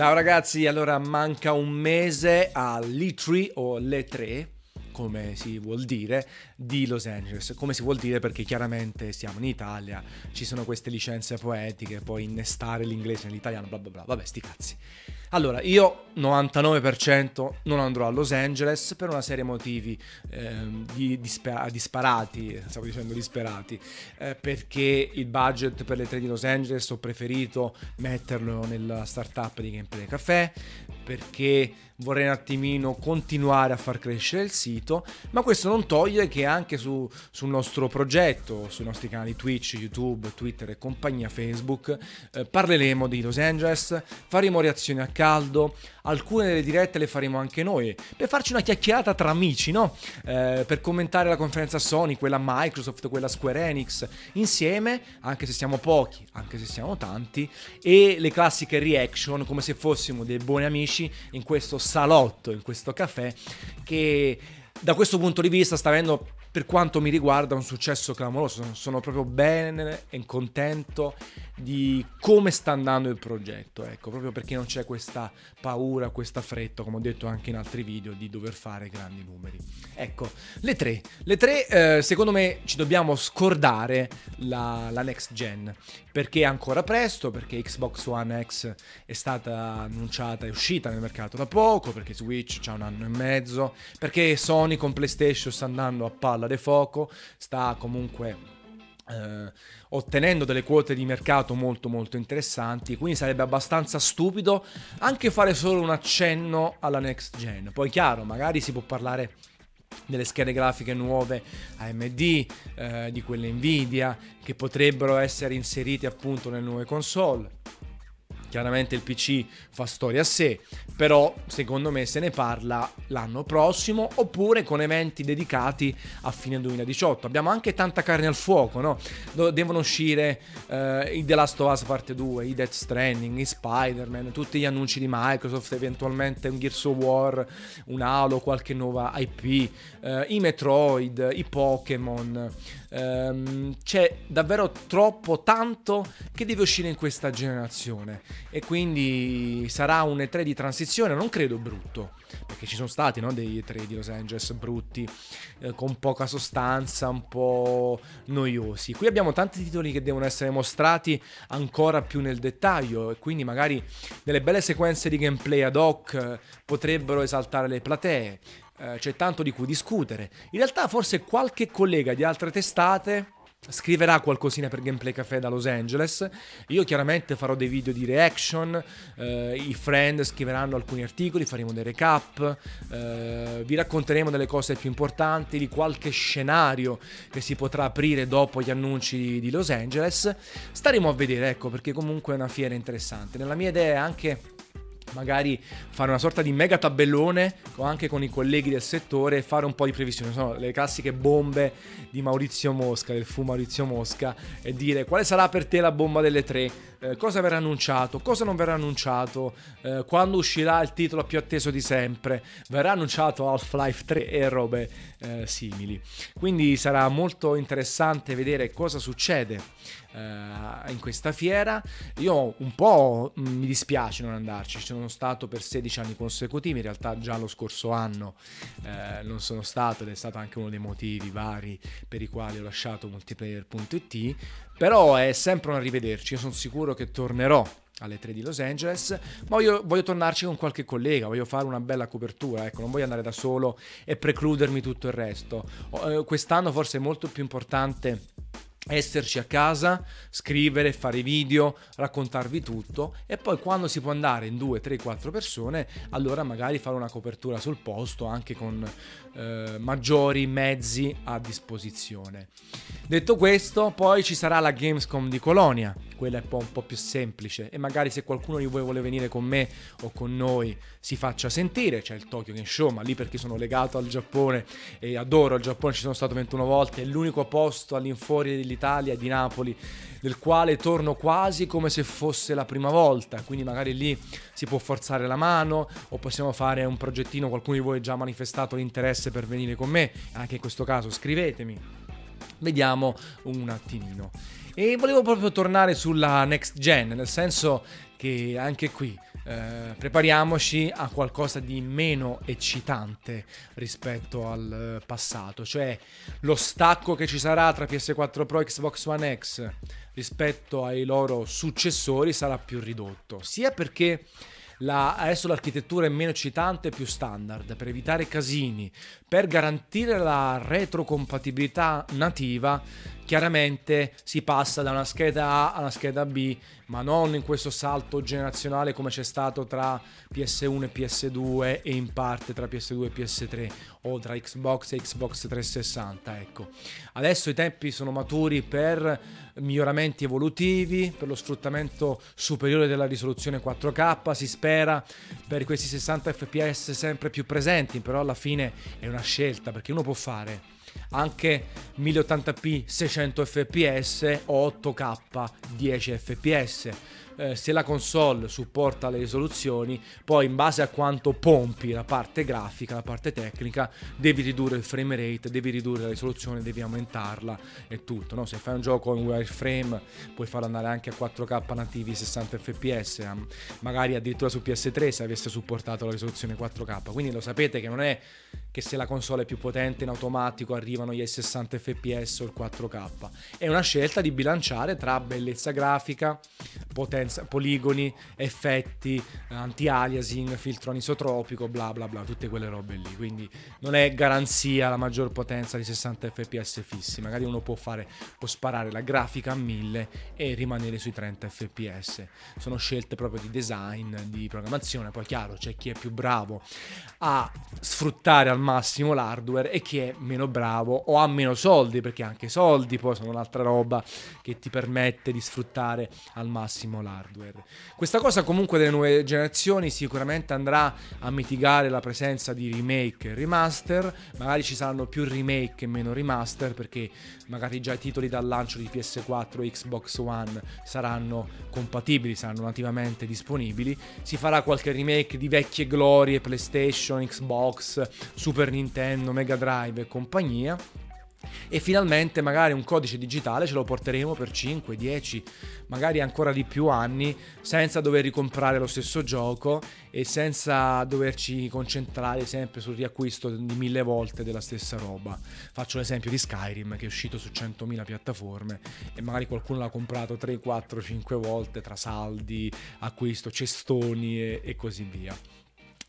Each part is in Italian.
Ciao ragazzi, allora manca un mese all'E3 o l'E3 come si vuol dire, di Los Angeles. Come si vuol dire perché chiaramente siamo in Italia, ci sono queste licenze poetiche, poi innestare l'inglese nell'italiano, bla bla bla, vabbè sti cazzi. Allora, io 99% non andrò a Los Angeles per una serie motivi eh, di, dispera- disparati, stavo dicendo disperati, eh, perché il budget per le tre di Los Angeles ho preferito metterlo nella startup di Gameplay Café, perché vorrei un attimino continuare a far crescere il sito, ma questo non toglie che anche su, sul nostro progetto, sui nostri canali Twitch, YouTube, Twitter e compagnia Facebook, eh, parleremo di Los Angeles, faremo reazioni a caldo, alcune delle dirette le faremo anche noi, per farci una chiacchierata tra amici, no? Eh, per commentare la conferenza Sony, quella Microsoft, quella Square Enix, insieme, anche se siamo pochi, anche se siamo tanti, e le classiche reaction come se fossimo dei buoni amici in questo salotto, in questo caffè, che da questo punto di vista sta avendo per quanto mi riguarda un successo clamoroso, sono proprio bene e contento di come sta andando il progetto, ecco, proprio perché non c'è questa paura, questa fretta, come ho detto anche in altri video, di dover fare grandi numeri. Ecco, le tre, le tre eh, secondo me ci dobbiamo scordare la, la, next gen, perché è ancora presto, perché Xbox One X è stata annunciata, è uscita nel mercato da poco, perché Switch ha un anno e mezzo, perché Sony con PlayStation sta andando a palla di fuoco, sta comunque eh, ottenendo delle quote di mercato molto molto interessanti, quindi sarebbe abbastanza stupido anche fare solo un accenno alla next gen. Poi chiaro, magari si può parlare delle schede grafiche nuove AMD, eh, di quelle Nvidia, che potrebbero essere inserite appunto nelle nuove console Chiaramente il PC fa storia a sé, però secondo me se ne parla l'anno prossimo oppure con eventi dedicati a fine 2018. Abbiamo anche tanta carne al fuoco, no? Devono uscire eh, i The Last of Us Parte 2, i Death Stranding, i Spider-Man, tutti gli annunci di Microsoft, eventualmente un Gears of War, un Halo, qualche nuova IP, eh, i Metroid, i Pokémon. Um, c'è davvero troppo tanto che deve uscire in questa generazione. E quindi sarà un E3 di transizione, non credo brutto, perché ci sono stati no, dei E3 di Los Angeles brutti, eh, con poca sostanza, un po' noiosi. Qui abbiamo tanti titoli che devono essere mostrati ancora più nel dettaglio e quindi magari delle belle sequenze di gameplay ad hoc eh, potrebbero esaltare le platee. Eh, c'è tanto di cui discutere. In realtà forse qualche collega di altre testate scriverà qualcosina per Gameplay Café da Los Angeles. Io chiaramente farò dei video di reaction, eh, i friend scriveranno alcuni articoli, faremo dei recap, eh, vi racconteremo delle cose più importanti, di qualche scenario che si potrà aprire dopo gli annunci di Los Angeles. Staremo a vedere, ecco, perché comunque è una fiera interessante. Nella mia idea è anche magari fare una sorta di mega tabellone anche con i colleghi del settore e fare un po' di previsioni. Sono le classiche bombe di Maurizio Mosca, del fu Maurizio Mosca, e dire quale sarà per te la bomba delle tre, eh, cosa verrà annunciato, cosa non verrà annunciato, eh, quando uscirà il titolo più atteso di sempre, verrà annunciato Half-Life 3 e robe eh, simili. Quindi sarà molto interessante vedere cosa succede in questa fiera. Io un po' mi dispiace non andarci, ci sono stato per 16 anni consecutivi, in realtà già lo scorso anno eh, non sono stato ed è stato anche uno dei motivi vari per i quali ho lasciato multiplayer.it, però è sempre un arrivederci, io sono sicuro che tornerò alle 3 di Los Angeles, ma voglio, voglio, tornarci con qualche collega, voglio fare una bella copertura, ecco, non voglio andare da solo e precludermi tutto il resto. Eh, quest'anno forse è molto più importante esserci a casa, scrivere, fare video, raccontarvi tutto e poi quando si può andare in 2, 3, 4 persone, allora magari fare una copertura sul posto anche con eh, maggiori mezzi a disposizione. Detto questo, poi ci sarà la Gamescom di Colonia, quella è un po', più semplice e magari se qualcuno di voi vuole venire con me o con noi si faccia sentire, c'è il Tokyo Game Show, ma lì perché sono legato al Giappone e adoro il Giappone, ci sono stato 21 volte, è l'unico posto all'infuori dell'Italia, di Napoli, del quale torno quasi come se fosse la prima volta, quindi magari lì si può forzare la mano o possiamo fare un progettino, qualcuno di voi ha già manifestato l'interesse per venire con me, anche in questo caso scrivetemi Vediamo un attimino. E volevo proprio tornare sulla next gen, nel senso che anche qui eh, prepariamoci a qualcosa di meno eccitante rispetto al eh, passato, cioè lo stacco che ci sarà tra PS4 Pro e Xbox One X rispetto ai loro successori sarà più ridotto, sia perché la, adesso l'architettura è meno eccitante e più standard per evitare casini, per garantire la retrocompatibilità nativa chiaramente si passa da una scheda A a una scheda B, ma non in questo salto generazionale come c'è stato tra PS1 e PS2 e in parte tra PS2 e PS3 o tra Xbox e Xbox 360, ecco. Adesso i tempi sono maturi per miglioramenti evolutivi, per lo sfruttamento superiore della risoluzione 4K, si spera per questi 60 fps sempre più presenti, però alla fine è una scelta perché uno può fare anche 1080p 600 fps o 8k 10 fps eh, se la console supporta le risoluzioni, poi in base a quanto pompi la parte grafica, la parte tecnica, devi ridurre il frame rate, devi ridurre la risoluzione, devi aumentarla e tutto. No? Se fai un gioco in wireframe puoi farlo andare anche a 4K nativi 60 fps, magari addirittura su PS3 se avesse supportato la risoluzione 4K. Quindi lo sapete che non è che se la console è più potente in automatico arrivano gli 60 fps o il 4K. È una scelta di bilanciare tra bellezza grafica, potenza, poligoni, effetti, anti-aliasing, filtro anisotropico, bla bla bla, tutte quelle robe lì. Quindi non è garanzia la maggior potenza di 60 fps fissi. Magari uno può fare, può sparare la grafica a 1000 e rimanere sui 30 fps. Sono scelte proprio di design, di programmazione. Poi chiaro, c'è chi è più bravo a sfruttare al massimo l'hardware e chi è meno bravo o ha meno soldi, perché anche i soldi poi sono un'altra roba che ti permette di sfruttare al massimo l'hardware. Questa cosa comunque delle nuove generazioni sicuramente andrà a mitigare la presenza di remake e remaster, magari ci saranno più remake e meno remaster perché magari già i titoli dal lancio di PS4 e Xbox One saranno compatibili, saranno nativamente disponibili, si farà qualche remake di vecchie glorie PlayStation, Xbox, Super Nintendo, Mega Drive e compagnia. E finalmente magari un codice digitale ce lo porteremo per 5, 10, magari ancora di più anni senza dover ricomprare lo stesso gioco e senza doverci concentrare sempre sul riacquisto di mille volte della stessa roba. Faccio l'esempio di Skyrim che è uscito su 100.000 piattaforme e magari qualcuno l'ha comprato 3, 4, 5 volte tra saldi, acquisto, cestoni e, e così via.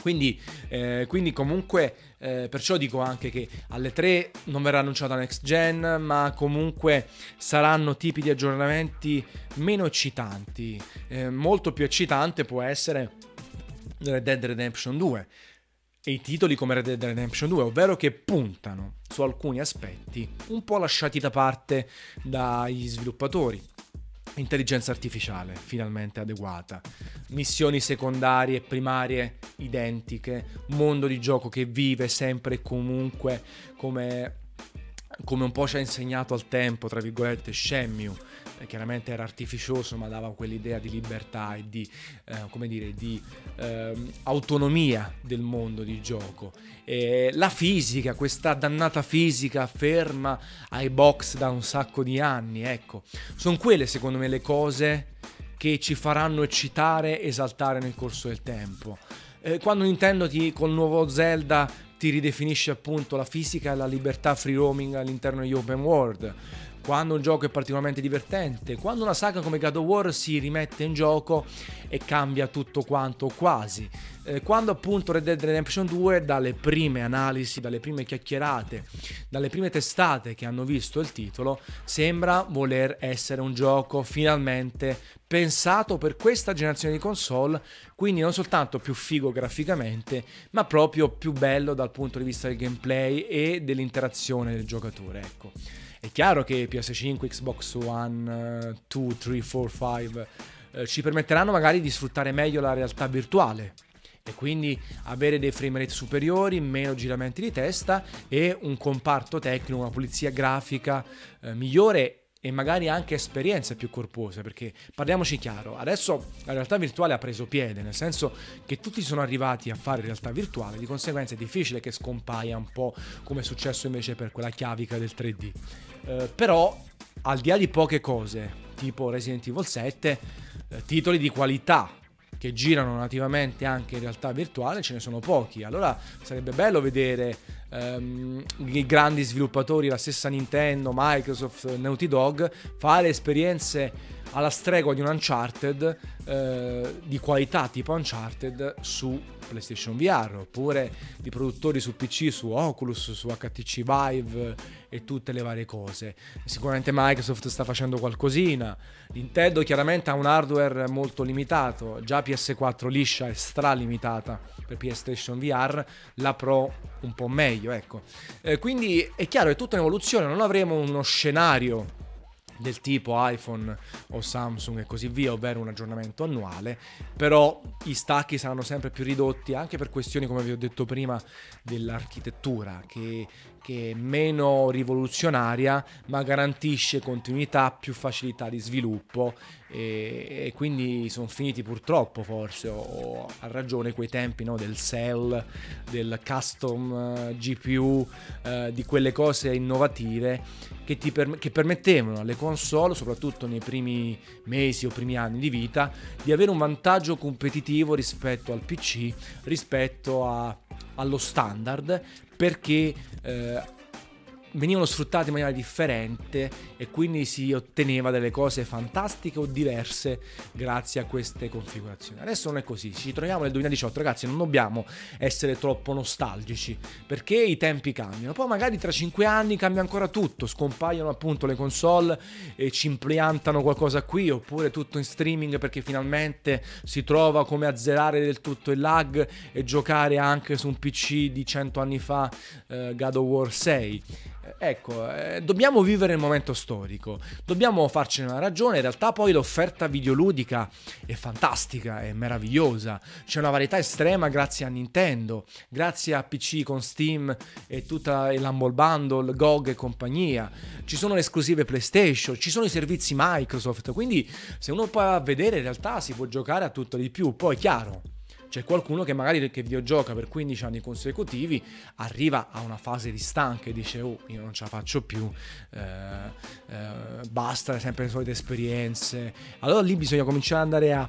Quindi, eh, quindi comunque, eh, perciò dico anche che alle 3 non verrà annunciata next gen, ma comunque saranno tipi di aggiornamenti meno eccitanti. Eh, molto più eccitante può essere Red Dead Redemption 2 e i titoli come Red Dead Redemption 2, ovvero che puntano su alcuni aspetti un po' lasciati da parte dagli sviluppatori intelligenza artificiale finalmente adeguata, missioni secondarie e primarie identiche, mondo di gioco che vive sempre e comunque come, come un po' ci ha insegnato al tempo, tra virgolette, Shenmue, eh, chiaramente era artificioso ma dava quell'idea di libertà e di, eh, come dire, di eh, autonomia del mondo di gioco. E la fisica, questa dannata fisica ferma ai box da un sacco di anni, ecco, sono quelle secondo me le cose che ci faranno eccitare, esaltare nel corso del tempo. Eh, quando Nintendo ti, col nuovo Zelda ti ridefinisce appunto la fisica e la libertà free roaming all'interno degli open world quando un gioco è particolarmente divertente, quando una saga come God of War si rimette in gioco e cambia tutto quanto quasi. Eh, quando appunto Red Dead Redemption 2, dalle prime analisi, dalle prime chiacchierate, dalle prime testate che hanno visto il titolo, sembra voler essere un gioco finalmente pensato per questa generazione di console, quindi non soltanto più figo graficamente, ma proprio più bello dal punto di vista del gameplay e dell'interazione del giocatore, ecco. È chiaro che PS5, Xbox One, 2, 3, 4, 5 ci permetteranno magari di sfruttare meglio la realtà virtuale e quindi avere dei frame rate superiori, meno giramenti di testa e un comparto tecnico, una pulizia grafica eh, migliore e magari anche esperienze più corpose, perché parliamoci chiaro, adesso la realtà virtuale ha preso piede, nel senso che tutti sono arrivati a fare realtà virtuale, di conseguenza è difficile che scompaia un po' come è successo invece per quella chiavica del 3D. Eh, però, al di là di poche cose, tipo Resident Evil 7, eh, titoli di qualità che girano nativamente anche in realtà virtuale ce ne sono pochi. Allora sarebbe bello vedere ehm, i grandi sviluppatori, la stessa Nintendo, Microsoft, Naughty Dog, fare esperienze alla stregua di un Uncharted eh, di qualità tipo Uncharted su PlayStation VR oppure di produttori su PC, su Oculus, su HTC Vive e tutte le varie cose. Sicuramente Microsoft sta facendo qualcosina. Nintendo chiaramente ha un hardware molto limitato, già PS4 liscia è stralimitata per PlayStation VR, la Pro un po' meglio, ecco. Eh, quindi è chiaro, è tutta un'evoluzione, non avremo uno scenario del tipo iPhone o Samsung e così via, ovvero un aggiornamento annuale, però i stacchi saranno sempre più ridotti anche per questioni, come vi ho detto prima, dell'architettura, che, che è meno rivoluzionaria, ma garantisce continuità, più facilità di sviluppo e, e quindi sono finiti purtroppo forse, o, a ragione quei tempi no, del cell, del custom eh, GPU, uh, eh, di quelle cose innovative che, per, che permettevano alle console, soprattutto nei primi mesi o primi anni di vita, di avere un vantaggio competitivo rispetto al PC, rispetto a, allo standard, perché eh, venivano sfruttati in maniera differente e quindi si otteneva delle cose fantastiche o diverse grazie a queste configurazioni. Adesso non è così, ci troviamo nel 2018, ragazzi, non dobbiamo essere troppo nostalgici perché i tempi cambiano. Poi magari tra 5 anni cambia ancora tutto, scompaiono appunto le console e ci impiantano qualcosa qui oppure tutto in streaming perché finalmente si trova come azzerare del tutto il lag e giocare anche su un PC di 100 anni fa eh, God of War 6 ecco, eh, dobbiamo vivere il momento storico, dobbiamo farcene una ragione, in realtà poi l'offerta videoludica è fantastica, è meravigliosa, c'è una varietà estrema grazie a Nintendo, grazie a PC con Steam e tutta l'Humble Bundle, GOG e compagnia, ci sono le esclusive PlayStation, ci sono i servizi Microsoft, quindi se uno può vedere in realtà si può giocare a tutto di più, poi chiaro c'è qualcuno che magari che videogioca per 15 anni consecutivi arriva a una fase di stanca e dice oh io non ce la faccio più, eh, eh, basta sempre le solite esperienze. Allora lì bisogna cominciare ad andare a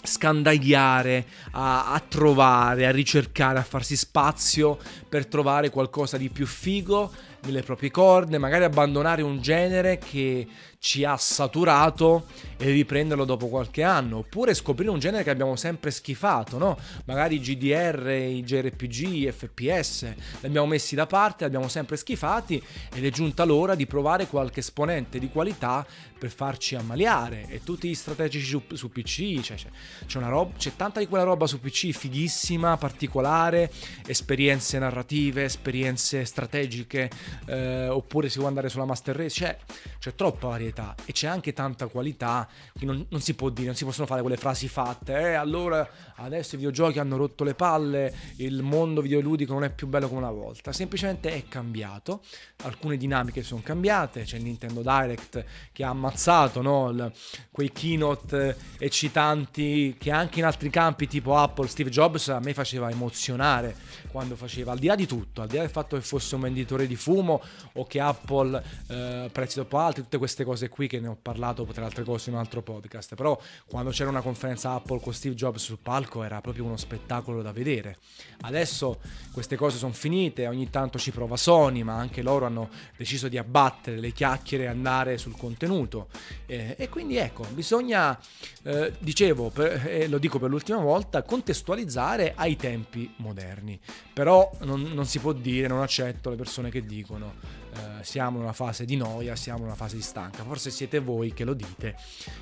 scandagliare, a, a, trovare, a ricercare, a farsi spazio per trovare qualcosa di più figo nelle proprie corde, magari abbandonare un genere che ci ha saturato e riprenderlo dopo qualche anno, oppure scoprire un genere che abbiamo sempre schifato, no? Magari i GDR, i JRPG, i FPS, li abbiamo messi da parte, li abbiamo sempre schifati ed è giunta l'ora di provare qualche esponente di qualità per farci ammaliare e tutti gli strategici su, su PC, cioè, c'è, c'è, roba, c'è tanta di quella roba su PC fighissima, particolare, esperienze narrative, esperienze strategiche, eh, oppure si può andare sulla Master Race, c'è, c'è troppa varietà e c'è anche tanta qualità non, non, si può dire, non si possono fare quelle frasi fatte, eh allora adesso i videogiochi hanno rotto le palle, il mondo videoludico non è più bello come una volta, semplicemente è cambiato, alcune dinamiche sono cambiate, c'è il Nintendo Direct che ha ammazzato no? il, quei keynote eccitanti che anche in altri campi tipo Apple, Steve Jobs a me faceva emozionare quando faceva, al di là di tutto, al di là del fatto che fosse un venditore di fumo o che Apple eh, prezzi dopo altri, tutte queste cose qui che ne ho parlato tra altre cose in un altro podcast, però quando c'era una conferenza Apple con Steve Jobs sul palco era proprio uno spettacolo da vedere. Adesso queste cose sono finite, ogni tanto ci prova Sony, ma anche loro hanno deciso di abbattere le chiacchiere e andare sul contenuto. Eh, e quindi ecco, bisogna, eh, dicevo, per, e lo dico per l'ultima volta, contestualizzare ai tempi moderni. Però non, non si può dire, non accetto le persone che dicono eh, siamo in una fase di noia, siamo in una fase di stanca. Forse siete voi che lo dite,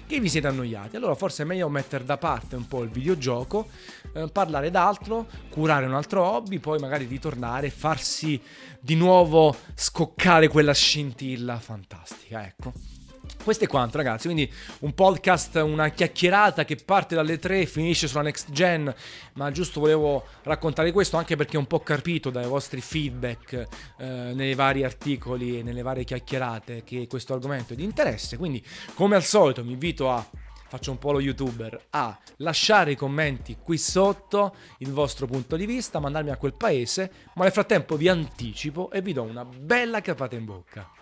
che vi siete annoiati. Allora forse è meglio mettere da parte un po' il videogioco, eh, parlare d'altro, curare un altro hobby, poi magari ritornare e farsi di nuovo scoccare quella scintilla fantastica, ecco. Questo è quanto, ragazzi. Quindi un podcast, una chiacchierata che parte dalle 3 e finisce sulla next gen. Ma giusto volevo raccontare questo anche perché ho un po' capito dai vostri feedback eh, nei vari articoli e nelle varie chiacchierate che questo argomento è di interesse. Quindi, come al solito, mi invito a faccio un po' lo youtuber, a lasciare i commenti qui sotto il vostro punto di vista, mandarmi a quel paese, ma nel frattempo vi anticipo e vi do una bella capata in bocca.